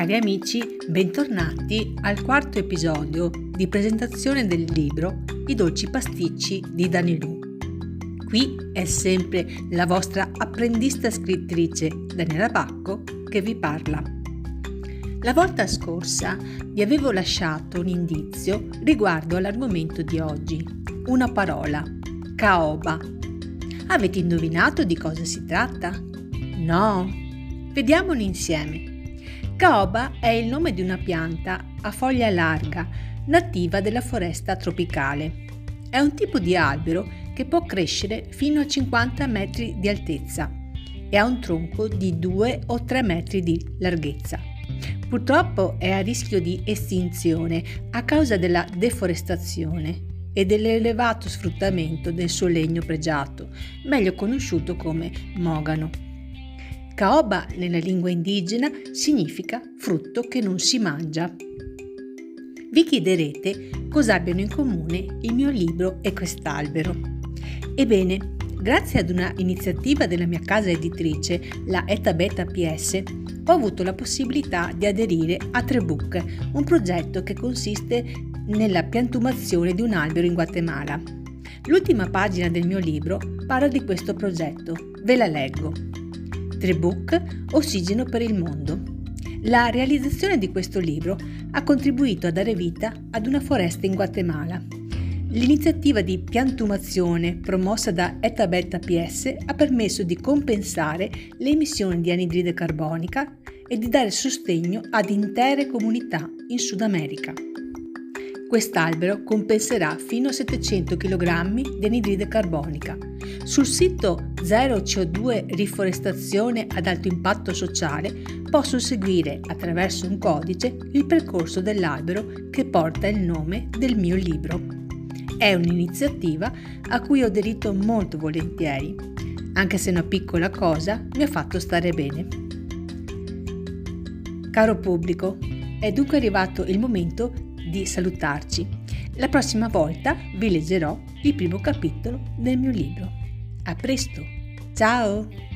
Cari amici, bentornati al quarto episodio di presentazione del libro I dolci pasticci di Danilù. Qui è sempre la vostra apprendista scrittrice Daniela Bacco che vi parla. La volta scorsa vi avevo lasciato un indizio riguardo all'argomento di oggi, una parola, caoba. Avete indovinato di cosa si tratta? No? Vediamolo insieme. Caoba è il nome di una pianta a foglia larga, nativa della foresta tropicale. È un tipo di albero che può crescere fino a 50 metri di altezza e ha un tronco di 2 o 3 metri di larghezza. Purtroppo è a rischio di estinzione a causa della deforestazione e dell'elevato sfruttamento del suo legno pregiato, meglio conosciuto come mogano. Caoba nella lingua indigena significa frutto che non si mangia. Vi chiederete cosa abbiano in comune il mio libro e quest'albero. Ebbene, grazie ad una iniziativa della mia casa editrice, la Eta Beta PS, ho avuto la possibilità di aderire a Trebook, un progetto che consiste nella piantumazione di un albero in Guatemala. L'ultima pagina del mio libro parla di questo progetto, ve la leggo. Trebook Ossigeno per il mondo. La realizzazione di questo libro ha contribuito a dare vita ad una foresta in Guatemala. L'iniziativa di piantumazione promossa da Eta Beta PS ha permesso di compensare le emissioni di anidride carbonica e di dare sostegno ad intere comunità in Sud America. Quest'albero compenserà fino a 700 kg di anidride carbonica. Sul sito Zero CO2 Riforestazione ad alto impatto sociale posso seguire attraverso un codice il percorso dell'albero che porta il nome del mio libro. È un'iniziativa a cui ho aderito molto volentieri, anche se una piccola cosa mi ha fatto stare bene. Caro pubblico, è dunque arrivato il momento di salutarci. La prossima volta vi leggerò il primo capitolo del mio libro. A presto! Ciao!